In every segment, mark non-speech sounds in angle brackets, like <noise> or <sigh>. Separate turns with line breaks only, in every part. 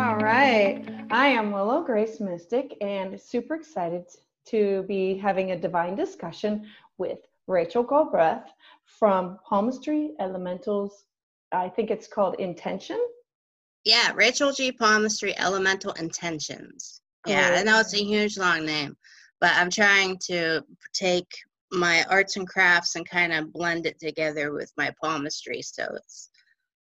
All right. I am Willow Grace Mystic and super excited to be having a divine discussion with Rachel Galbraith from Palmistry Elementals. I think it's called Intention.
Yeah, Rachel G. Palmistry Elemental Intentions. Oh, yeah, I know it's a huge long name, but I'm trying to take my arts and crafts and kind of blend it together with my palmistry. So it's,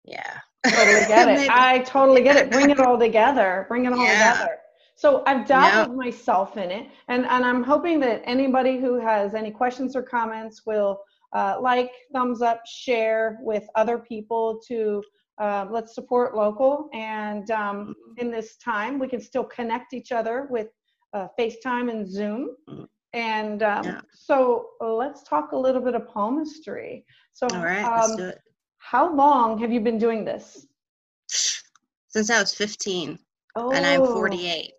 yeah.
Totally get <laughs> it. I totally get it. Bring it all together. Bring it all yeah. together. So I've dabbled yep. myself in it, and, and I'm hoping that anybody who has any questions or comments will uh, like, thumbs up, share with other people to uh, let's support local. And um, mm-hmm. in this time, we can still connect each other with uh, FaceTime and Zoom. Mm-hmm. And um, yeah. so let's talk a little bit of palmistry. So,
all right, um, let's do it.
How long have you been doing this?
Since I was 15, oh. and I'm 48.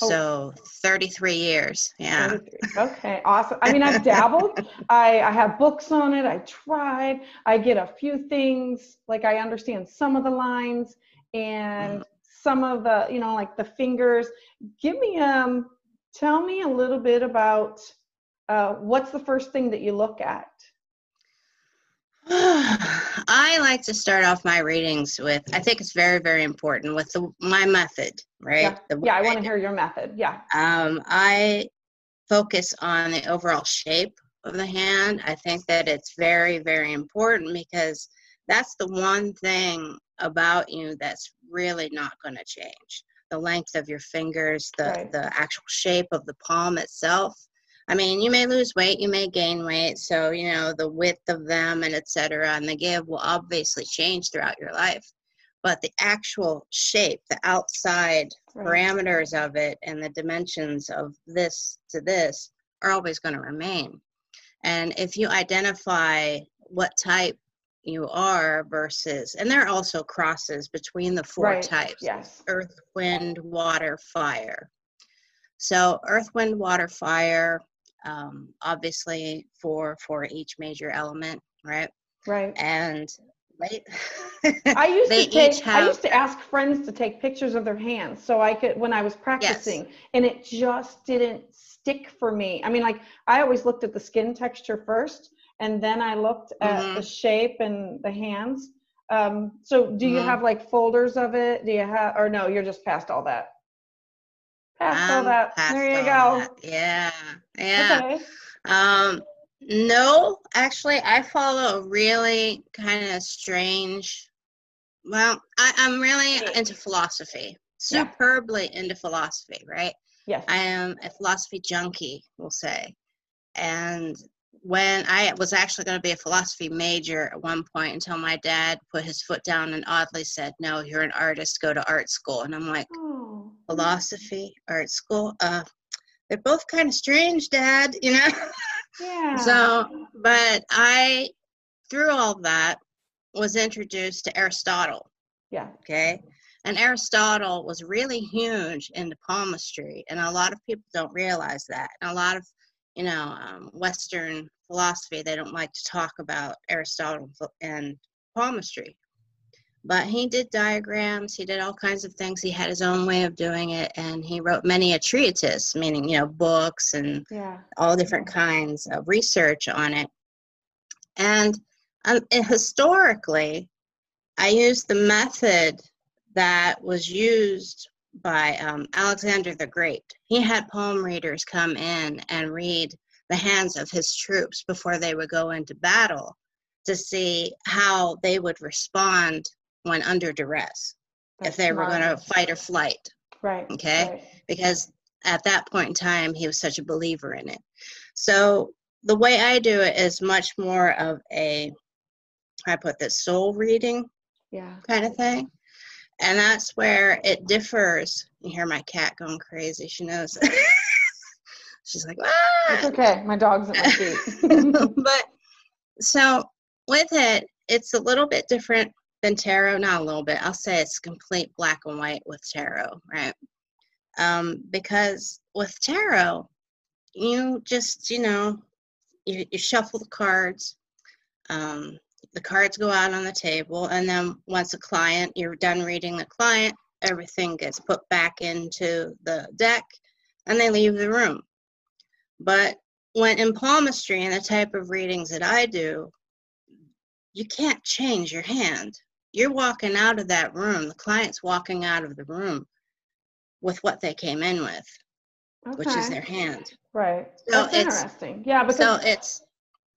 Oh. So 33 years. Yeah.
33. Okay. Awesome. I mean, I've <laughs> dabbled. I, I have books on it. I tried. I get a few things. Like I understand some of the lines and mm. some of the, you know, like the fingers. Give me, um, tell me a little bit about uh, what's the first thing that you look at?
I like to start off my readings with, I think it's very, very important with the, my method, right?
Yeah,
the,
yeah I want to hear your method. Yeah.
Um, I focus on the overall shape of the hand. I think that it's very, very important because that's the one thing about you that's really not going to change. The length of your fingers, the, right. the actual shape of the palm itself I mean, you may lose weight, you may gain weight, so you know the width of them and etc. and the give will obviously change throughout your life. But the actual shape, the outside right. parameters of it, and the dimensions of this to this are always going to remain. And if you identify what type you are versus, and there are also crosses between the four
right.
types
yes.
earth, wind, water, fire. So, earth, wind, water, fire um, obviously for for each major element, right?
Right.
And right. <laughs>
I used to take. Have, I used to ask friends to take pictures of their hands so I could when I was practicing, yes. and it just didn't stick for me. I mean, like I always looked at the skin texture first, and then I looked at mm-hmm. the shape and the hands. Um, so, do you mm-hmm. have like folders of it? Do you have, or no? You're just past all that. Past all that. There you go.
That. Yeah. Yeah. Okay. Um, no, actually, I follow a really kind of strange. Well, I, am really into philosophy, superbly yeah. into philosophy, right?
Yes.
I am a philosophy junkie, we'll say. And when I was actually going to be a philosophy major at one point until my dad put his foot down and oddly said, No, you're an artist, go to art school. And I'm like, oh. Philosophy, art school. Uh, they're both kind of strange, Dad, you know? <laughs>
Yeah.
so, but I, through all that, was introduced to Aristotle.
Yeah.
Okay. And Aristotle was really huge into palmistry, and a lot of people don't realize that. And a lot of, you know, um, Western philosophy, they don't like to talk about Aristotle and palmistry but he did diagrams he did all kinds of things he had his own way of doing it and he wrote many a treatise meaning you know books and
yeah.
all different kinds of research on it and um, historically i used the method that was used by um, alexander the great he had palm readers come in and read the hands of his troops before they would go into battle to see how they would respond when under duress That's if they were going to fight or flight.
Right.
Okay.
Right.
Because at that point in time, he was such a believer in it. So the way I do it is much more of a, I put this soul reading
yeah.
kind of thing. And that's where it differs. You hear my cat going crazy. She knows. <laughs> She's like, ah!
It's okay. My dog's in my feet. <laughs>
but so with it, it's a little bit different than tarot, not a little bit. I'll say it's complete black and white with tarot, right? Um, because with tarot, you just, you know, you, you shuffle the cards. Um, the cards go out on the table, and then once a client, you're done reading the client, everything gets put back into the deck and they leave the room. But when in palmistry and the type of readings that I do, you can't change your hand. You're walking out of that room, the client's walking out of the room with what they came in with, okay. which is their hand.
Right. So That's interesting. Yeah, because so
it's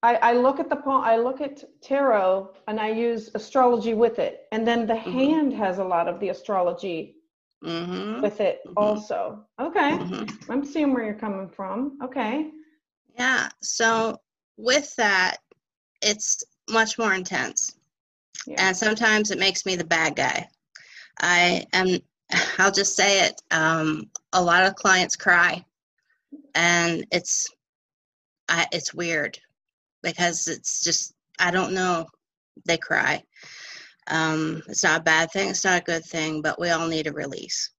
I, I look at the I look at tarot and I use astrology with it, and then the mm-hmm. hand has a lot of the astrology mm-hmm. with it mm-hmm. also. Okay, mm-hmm. I'm seeing where you're coming from. Okay.
Yeah. So with that, it's much more intense, yeah. and sometimes it makes me the bad guy. I am. <laughs> I'll just say it. Um, a lot of clients cry, and it's, I, it's weird because it's just I don't know. They cry. Um, it's not a bad thing. It's not a good thing, but we all need a release.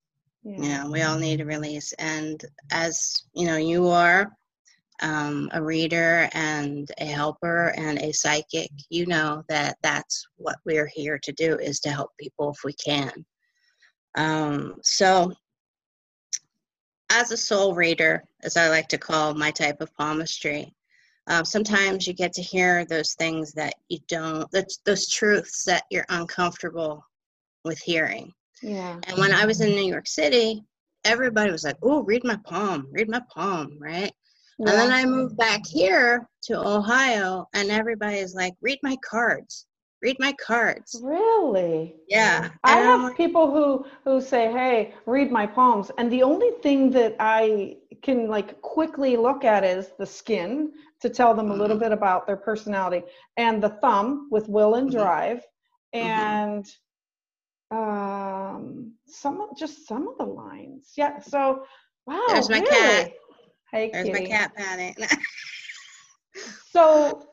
Yeah. You know, we all need a release. And as you know, you are um, a reader and a helper and a psychic. You know that that's what we're here to do is to help people if we can. Um, so, as a soul reader, as I like to call my type of palmistry, um, sometimes you get to hear those things that you don't, those, those truths that you're uncomfortable with hearing.
Yeah.
And when I was in New York City, everybody was like, "Oh, read my palm, read my palm," right? Yeah. And then I moved back here to Ohio, and everybody is like, "Read my cards, read my cards."
Really?
Yeah.
I have like, people who who say, "Hey, read my palms," and the only thing that I can like quickly look at is the skin to tell them a little mm-hmm. bit about their personality and the thumb with will and mm-hmm. drive mm-hmm. and um some of just some of the lines yeah so wow
there's my really? cat
hey
there's
kitty.
my cat patting <laughs>
so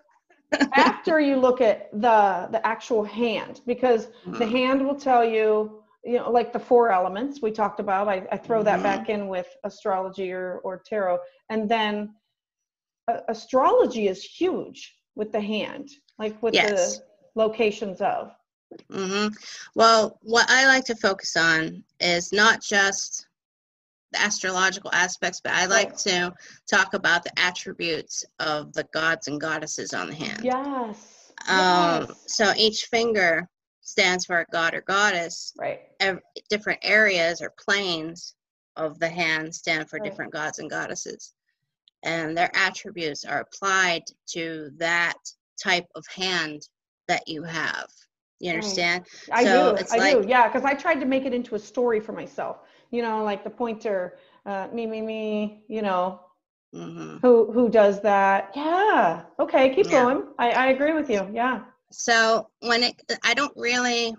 after you look at the the actual hand because mm-hmm. the hand will tell you you know like the four elements we talked about i, I throw that mm-hmm. back in with astrology or or tarot and then astrology is huge with the hand, like with yes. the locations of.
Mm-hmm. Well, what I like to focus on is not just the astrological aspects, but I like right. to talk about the attributes of the gods and goddesses on the hand.
Yes.
Um, yes. So each finger stands for a god or goddess.
Right.
Every, different areas or planes of the hand stand for right. different gods and goddesses and their attributes are applied to that type of hand that you have. You understand?
I so do. I like, do. Yeah, because I tried to make it into a story for myself. You know, like the pointer, uh, me, me, me. You know, mm-hmm. who who does that? Yeah. Okay, keep yeah. going. I I agree with you. Yeah.
So when it, I don't really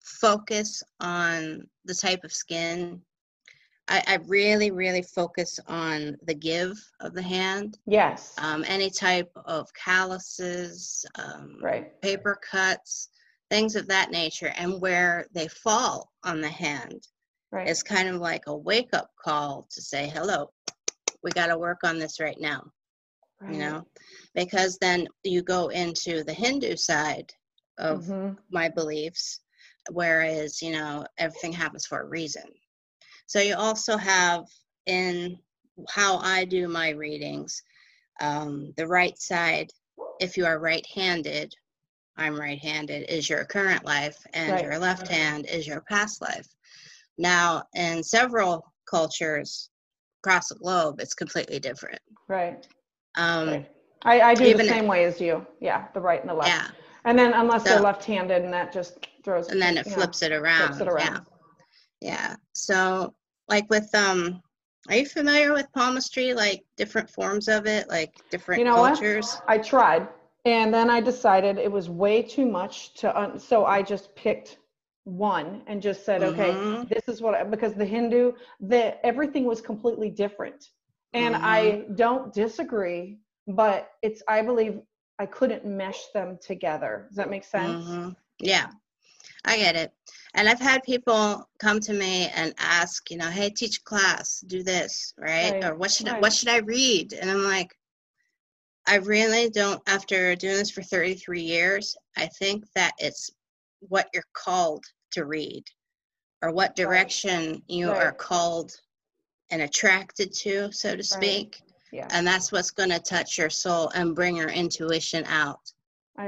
focus on the type of skin I, I, really, really focus on the give of the hand.
Yes.
Um, any type of calluses, um,
right.
paper cuts, things of that nature, and where they fall on the hand right. is kind of like a wake up call to say, hello, we got to work on this right now. Right. You know, because then you go into the Hindu side of mm-hmm. my beliefs, whereas, you know, everything happens for a reason so you also have in how I do my readings, um, the right side, if you are right handed, I'm right handed, is your current life, and right. your left hand is your past life. Now, in several cultures across the globe, it's completely different.
Right. Um, right. I, I do the same way as you. Yeah, the right and the left. Yeah. And then unless so, they're left-handed, and that just throws.
And then it flips know, it around. Flips it around. Yeah. Yeah. So like with um are you familiar with palmistry like different forms of it like different you know cultures
what? i tried and then i decided it was way too much to un- so i just picked one and just said okay mm-hmm. this is what I, because the hindu the everything was completely different and mm-hmm. i don't disagree but it's i believe i couldn't mesh them together does that make sense
mm-hmm. yeah I get it. And I've had people come to me and ask, you know, hey, teach class, do this, right? right. Or what should right. I, what should I read? And I'm like, I really don't. After doing this for 33 years, I think that it's what you're called to read. or what direction right. you right. are called and attracted to, so to speak. Yeah. And that's what's going to touch your soul and bring your intuition out.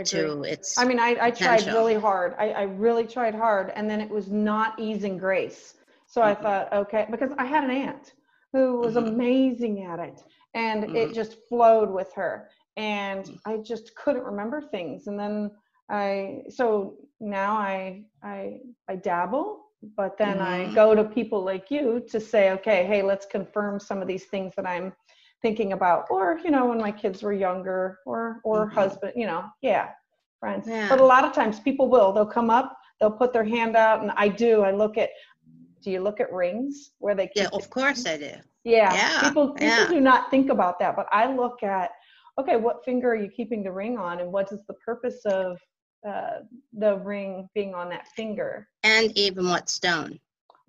To its I mean, I, I tried really hard. I, I really tried hard, and then it was not ease and grace. So mm-hmm. I thought, okay, because I had an aunt who was mm-hmm. amazing at it, and mm-hmm. it just flowed with her, and mm. I just couldn't remember things. And then I, so now I, I, I dabble, but then I mm-hmm. go to people like you to say, okay, hey, let's confirm some of these things that I'm thinking about or you know when my kids were younger or or mm-hmm. husband you know yeah friends yeah. but a lot of times people will they'll come up they'll put their hand out and i do i look at do you look at rings where they
yeah of course i do
yeah, yeah. people people yeah. do not think about that but i look at okay what finger are you keeping the ring on and what is the purpose of uh, the ring being on that finger.
And even what stone.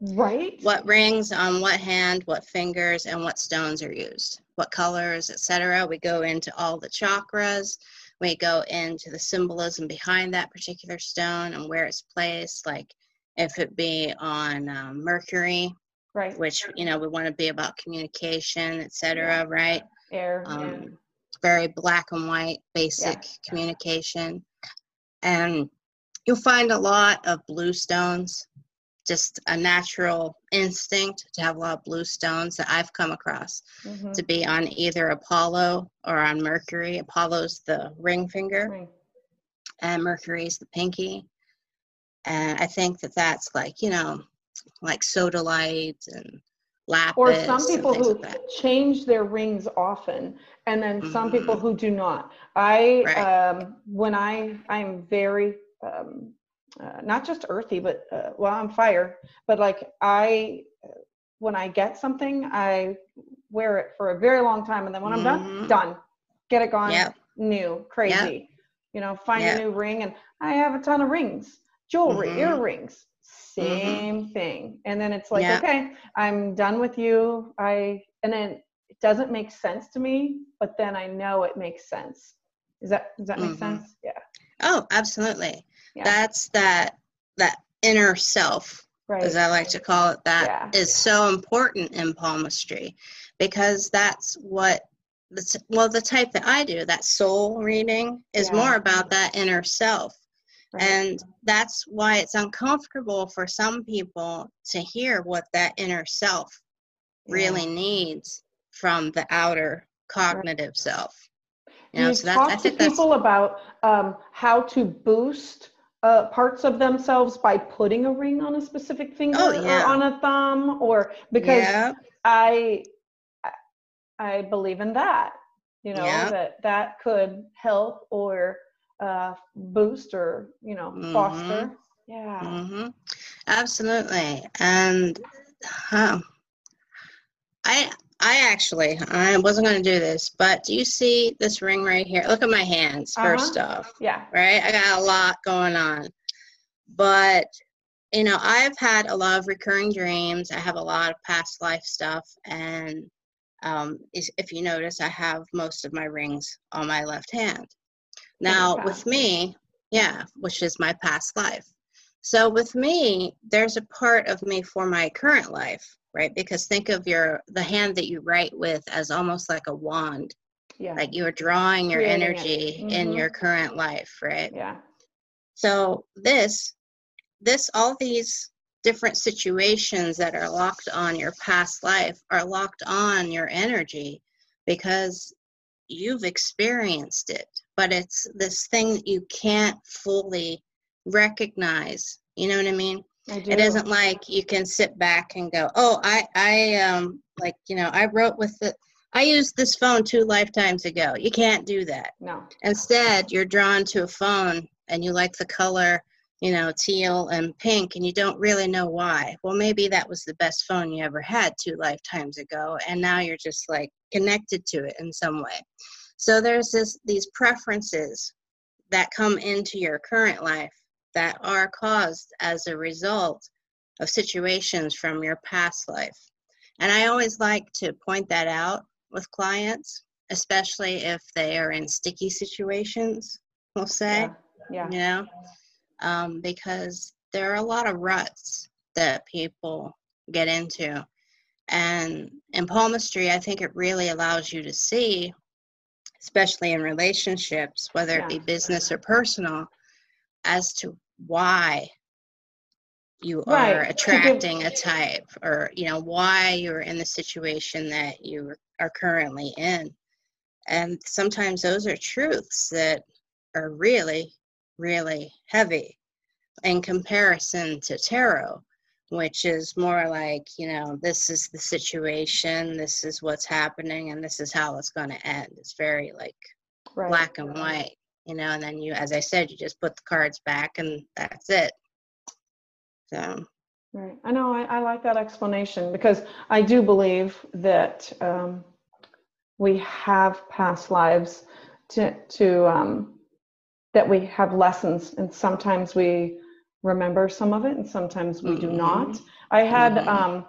Right?
What rings on what hand what fingers and what stones are used. What colors etc we go into all the chakras. We go into the symbolism behind that particular stone and where it's placed like if it be on um, mercury
right.
which you know we want to be about communication etc right?
Air um, yeah.
very black and white basic yeah. communication and you'll find a lot of blue stones just a natural instinct to have a lot of blue stones that I've come across mm-hmm. to be on either Apollo or on Mercury. Apollo's the ring finger, right. and Mercury's the pinky. And I think that that's like, you know, like sodalite and lapis.
Or some people who like change their rings often, and then some mm-hmm. people who do not. I, right. um, when I, I'm very, um, uh, not just earthy, but uh, well, I'm fire. But like I, when I get something, I wear it for a very long time, and then when I'm mm-hmm. done, done, get it gone, yep. new, crazy. Yep. You know, find yep. a new ring, and I have a ton of rings, jewelry, mm-hmm. earrings, same mm-hmm. thing. And then it's like, okay, I'm done with you. I and then it doesn't make sense to me, but then I know it makes sense. Is that does that make mm-hmm. sense? Yeah.
Oh, absolutely yeah. that's that that inner self right. as i like to call it that yeah. is so important in palmistry because that's what the, well the type that i do that soul reading is yeah. more about that inner self right. and that's why it's uncomfortable for some people to hear what that inner self really needs from the outer cognitive right. self
you know, you so talk to people about um, how to boost uh, parts of themselves by putting a ring on a specific finger oh, yeah. or on a thumb or because yeah. I I believe in that you know yeah. that that could help or uh, boost or you know mm-hmm. foster yeah
mm-hmm. absolutely and um, I I actually, I wasn't going to do this, but do you see this ring right here? Look at my hands, 1st uh-huh. off.
Yeah.
Right? I got a lot going on. But, you know, I've had a lot of recurring dreams. I have a lot of past life stuff. And um, if you notice, I have most of my rings on my left hand. Now, with me, yeah, which is my past life. So with me, there's a part of me for my current life right? Because think of your the hand that you write with as almost like a wand. Yeah. Like you're drawing your Creating energy mm-hmm. in your current life, right?
Yeah.
So this this all these different situations that are locked on your past life are locked on your energy because you've experienced it but it's this thing that you can't fully recognize you know what i mean I it isn't like you can sit back and go, "Oh, I I um like, you know, I wrote with the I used this phone two lifetimes ago." You can't do that.
No.
Instead, you're drawn to a phone and you like the color, you know, teal and pink and you don't really know why. Well, maybe that was the best phone you ever had two lifetimes ago and now you're just like connected to it in some way. So there's this these preferences that come into your current life that are caused as a result of situations from your past life. And I always like to point that out with clients, especially if they are in sticky situations, we'll say.
Yeah. yeah.
You know, um, because there are a lot of ruts that people get into. And in palmistry, I think it really allows you to see, especially in relationships, whether yeah. it be business or personal, as to why you right. are attracting a type or you know why you're in the situation that you are currently in and sometimes those are truths that are really really heavy in comparison to tarot which is more like you know this is the situation this is what's happening and this is how it's going to end. It's very like right. black and white you know and then you as i said you just put the cards back and that's it. So.
Right. I know i, I like that explanation because i do believe that um, we have past lives to to um, that we have lessons and sometimes we remember some of it and sometimes we mm-hmm. do not i had mm-hmm. um,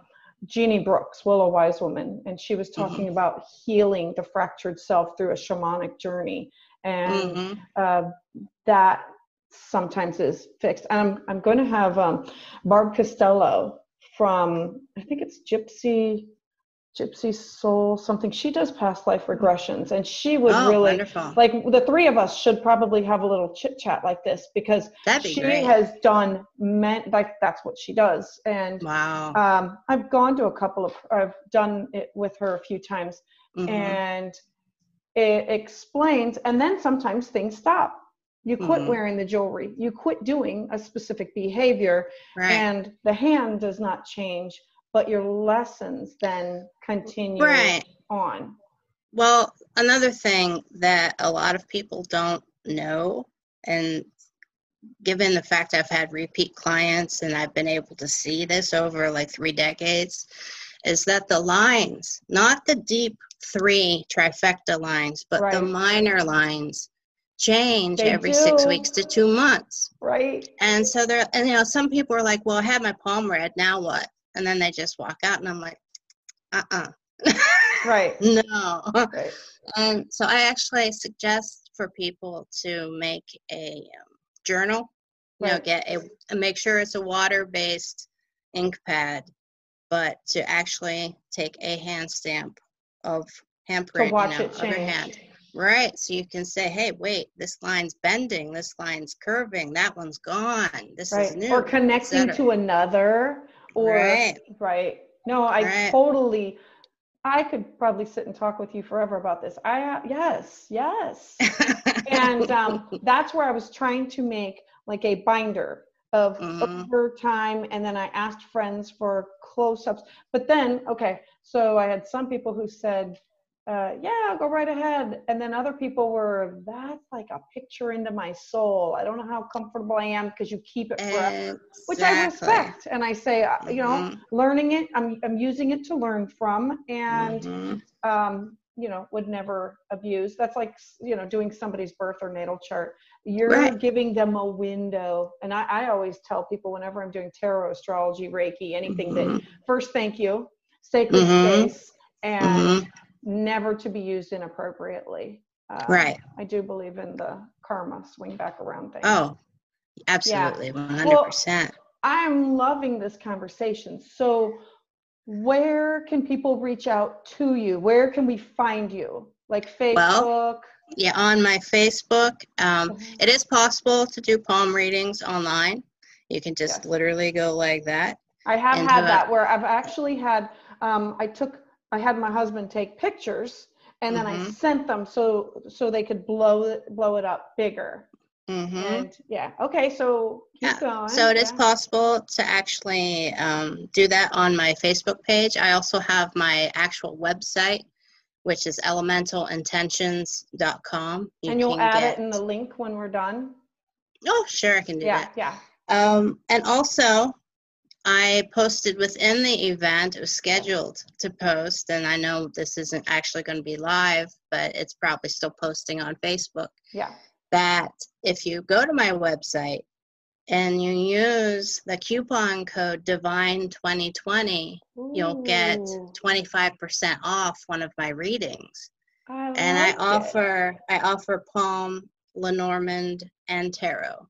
jeannie brooks willow wise woman and she was mm-hmm. talking mm-hmm. about healing the fractured self through a shamanic journey and mm-hmm. uh, that sometimes is fixed and i'm, I'm going to have um, barb costello from i think it's gypsy Gypsy Soul something. She does past life regressions, and she would oh, really wonderful. like the three of us should probably have a little chit chat like this because
be
she
great.
has done meant like that's what she does. And
wow,
um, I've gone to a couple of I've done it with her a few times, mm-hmm. and it explains. And then sometimes things stop. You quit mm-hmm. wearing the jewelry. You quit doing a specific behavior,
right.
and the hand does not change but your lessons then continue
right.
on.
Well, another thing that a lot of people don't know, and given the fact I've had repeat clients and I've been able to see this over like three decades, is that the lines, not the deep three trifecta lines, but right. the minor lines change they every do. six weeks to two months.
Right.
And so there, and you know, some people are like, well, I had my palm read, now what? And then they just walk out and i'm like uh-uh <laughs>
right
no right. and so i actually suggest for people to make a um, journal you right. know get a make sure it's a water based ink pad but to actually take a hand stamp of handprint
to watch
you know,
it change.
hand Right. So you can say, hey, wait, this line's bending, this line's curving, that one's gone. This
right.
is new.
Or connecting to another or
right,
right. no i right. totally i could probably sit and talk with you forever about this i uh, yes yes and um, <laughs> that's where i was trying to make like a binder of mm-hmm. over time and then i asked friends for close-ups but then okay so i had some people who said uh, yeah, go right ahead. And then other people were, that's like a picture into my soul. I don't know how comfortable I am because you keep it forever, exactly. which I respect. And I say, uh, you know, mm-hmm. learning it, I'm, I'm using it to learn from and, mm-hmm. um, you know, would never abuse. That's like, you know, doing somebody's birth or natal chart. You're right. giving them a window. And I, I always tell people whenever I'm doing tarot, astrology, Reiki, anything mm-hmm. that first, thank you, sacred mm-hmm. space, and mm-hmm never to be used inappropriately.
Um, right.
I do believe in the karma swing back around thing.
Oh, absolutely, yeah. 100%. Well,
I'm loving this conversation. So, where can people reach out to you? Where can we find you? Like Facebook? Well,
yeah, on my Facebook. Um, mm-hmm. it is possible to do palm readings online. You can just yes. literally go like that.
I have had that where I've actually had, um, I took I had my husband take pictures and then mm-hmm. I sent them so so they could blow it blow it up bigger. Mm-hmm. And yeah, okay, so
yeah.
Going.
So it
yeah.
is possible to actually um, do that on my Facebook page. I also have my actual website, which is elementalintentions.com.
You and you'll add get... it in the link when we're done.
Oh, sure, I can do
yeah,
that.
Yeah,
yeah. Um, and also, I posted within the event, it was scheduled to post, and I know this isn't actually going to be live, but it's probably still posting on Facebook.
Yeah.
That if you go to my website and you use the coupon code Divine 2020, Ooh. you'll get 25% off one of my readings.
I like
and I
it.
offer I offer Palm, Lenormand, and Tarot.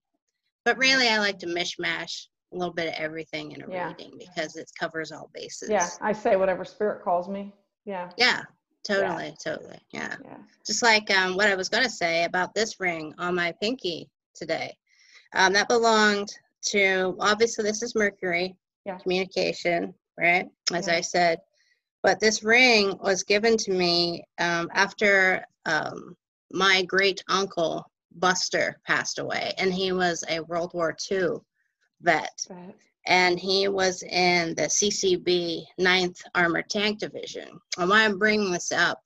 But really I like to mishmash a little bit of everything in a yeah. reading because it covers all bases.
Yeah, I say whatever spirit calls me. Yeah.
Yeah, totally, yeah. totally. Yeah. yeah. Just like um, what I was going to say about this ring on my pinky today. Um, that belonged to, obviously, this is Mercury,
yeah.
communication, right? As I said. But this ring was given to me um, after um, my great uncle Buster passed away, and he was a World War II vet. Right. And he was in the CCB 9th Armored Tank Division. And why I'm bringing this up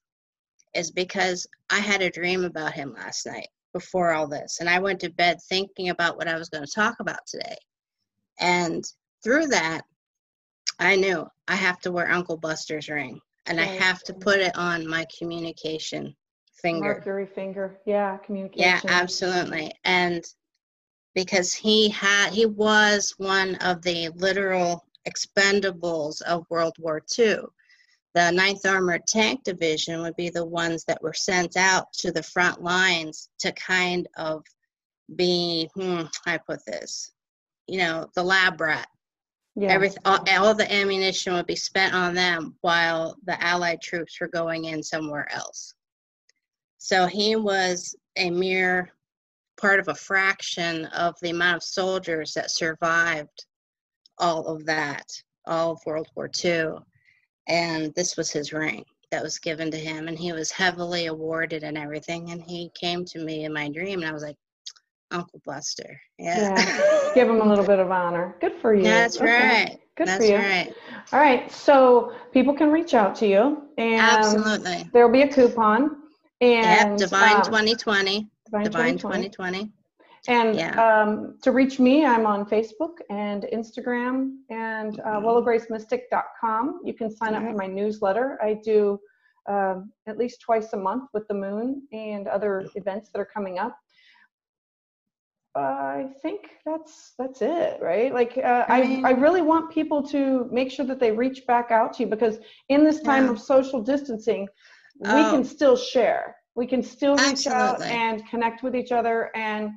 is because I had a dream about him last night before all this. And I went to bed thinking about what I was going to talk about today. And through that, I knew I have to wear Uncle Buster's ring and right. I have to put it on my communication finger.
Mercury finger. Yeah, communication.
Yeah, absolutely. And because he had he was one of the literal expendables of World War II. The 9th Armored Tank Division would be the ones that were sent out to the front lines to kind of be, hmm, I put this, you know, the lab rat. Yeah. Everything, all, all the ammunition would be spent on them while the Allied troops were going in somewhere else. So he was a mere part of a fraction of the amount of soldiers that survived all of that, all of World War II. And this was his ring that was given to him. And he was heavily awarded and everything. And he came to me in my dream, and I was like, Uncle Buster. Yeah.
yeah. Give him a little bit of honor. Good for you.
That's okay. right.
Good
That's
for you.
right.
All right. So people can reach out to you. And
Absolutely.
There'll be a coupon. And
yep, Divine um, 2020. Divine, Divine 2020. 2020.
And yeah. um, to reach me, I'm on Facebook and Instagram and uh, mm-hmm. willowgracemystic.com. You can sign up for my newsletter. I do uh, at least twice a month with the moon and other events that are coming up. I think that's that's it, right? Like uh, I, mean, I, I really want people to make sure that they reach back out to you because in this time yeah. of social distancing, we oh. can still share. We can still reach Absolutely. out and connect with each other, and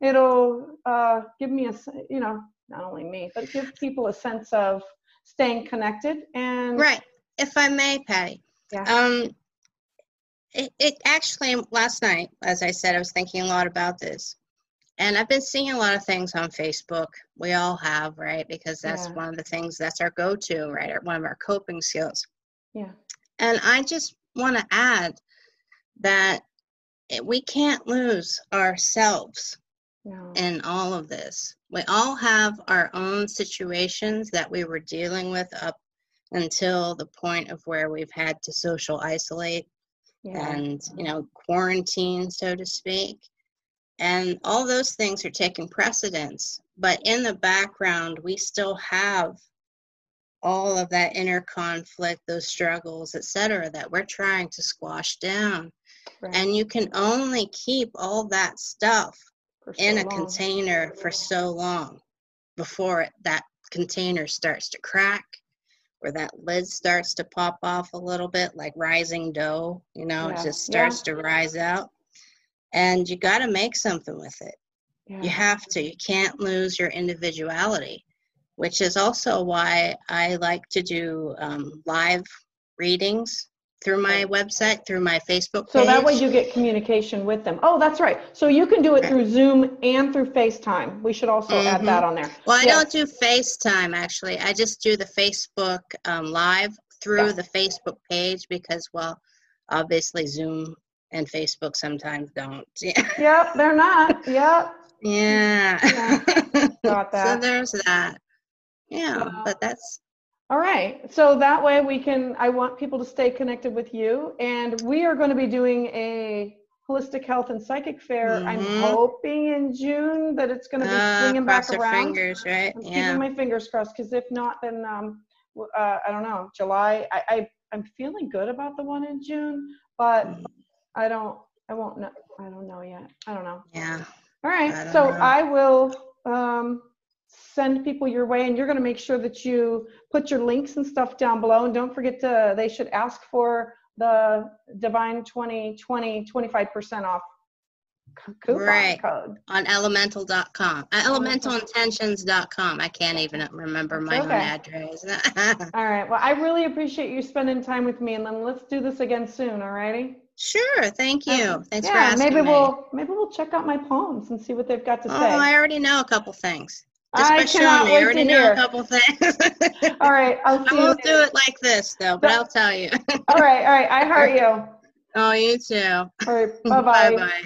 it'll uh, give me a you know not only me but give people a sense of staying connected and
right. If I may, Patty.
Yeah.
Um, it, it actually last night, as I said, I was thinking a lot about this and I've been seeing a lot of things on Facebook. We all have, right? Because that's yeah. one of the things that's our go to, right? One of our coping skills.
Yeah.
And I just want to add that we can't lose ourselves no. in all of this. We all have our own situations that we were dealing with up until the point of where we've had to social isolate yeah. and, you know, quarantine, so to speak and all those things are taking precedence. But in the background, we still have all of that inner conflict, those struggles, etc., that we're trying to squash down. Right. And you can only keep all that stuff so in a long. container for so long before it, that container starts to crack or that lid starts to pop off a little bit like rising dough you know yeah. it just starts yeah. to rise out and you got to make something with it. Yeah. You have to. You can't lose your individuality, which is also why I like to do um, live readings through my website, through my Facebook page.
So that way you get communication with them. Oh, that's right. So you can do it through Zoom and through FaceTime. We should also mm-hmm. add that on there.
Well, I yes. don't do FaceTime actually. I just do the Facebook um, live through yeah. the Facebook page because, well, obviously Zoom and Facebook sometimes don't. <laughs>
Yeah. Yep, they're not. Yep.
Yeah.
yeah. Got <laughs> that.
so there's that. Yeah, but that's
all right. So that way we can I want people to stay connected with you and we are going to be doing a holistic health and psychic fair. Mm-hmm. I'm hoping in June that it's going to be uh, swinging back around.
fingers, right?
I'm yeah. keeping my fingers crossed because if not, then um, uh, I don't know. July. I, I I'm feeling good about the one in June, but mm-hmm. I don't, I won't know. I don't know yet. I don't know.
Yeah.
All right. So know. I will send people your way and you're going to make sure that you put your links and stuff down below. And don't forget to, they should ask for the Divine 2020 25% off. coupon right. code.
On elemental.com. Uh, elementalintentions.com. I can't even remember my okay. own address. <laughs>
all right. Well, I really appreciate you spending time with me and then let's do this again soon, all righty?
Sure, thank you. Um, Thanks yeah, for asking
maybe
me.
we'll maybe we'll check out my poems and see what they've got to
oh,
say.
Oh, I already know a couple things.
Just I by showing me, I already know
a couple things. <laughs>
all right, I'll
see I won't do it like this though, but I'll tell you.
all right, all right. I heart <laughs> you.
Oh, you too.
All right, <laughs> bye bye.
Bye bye.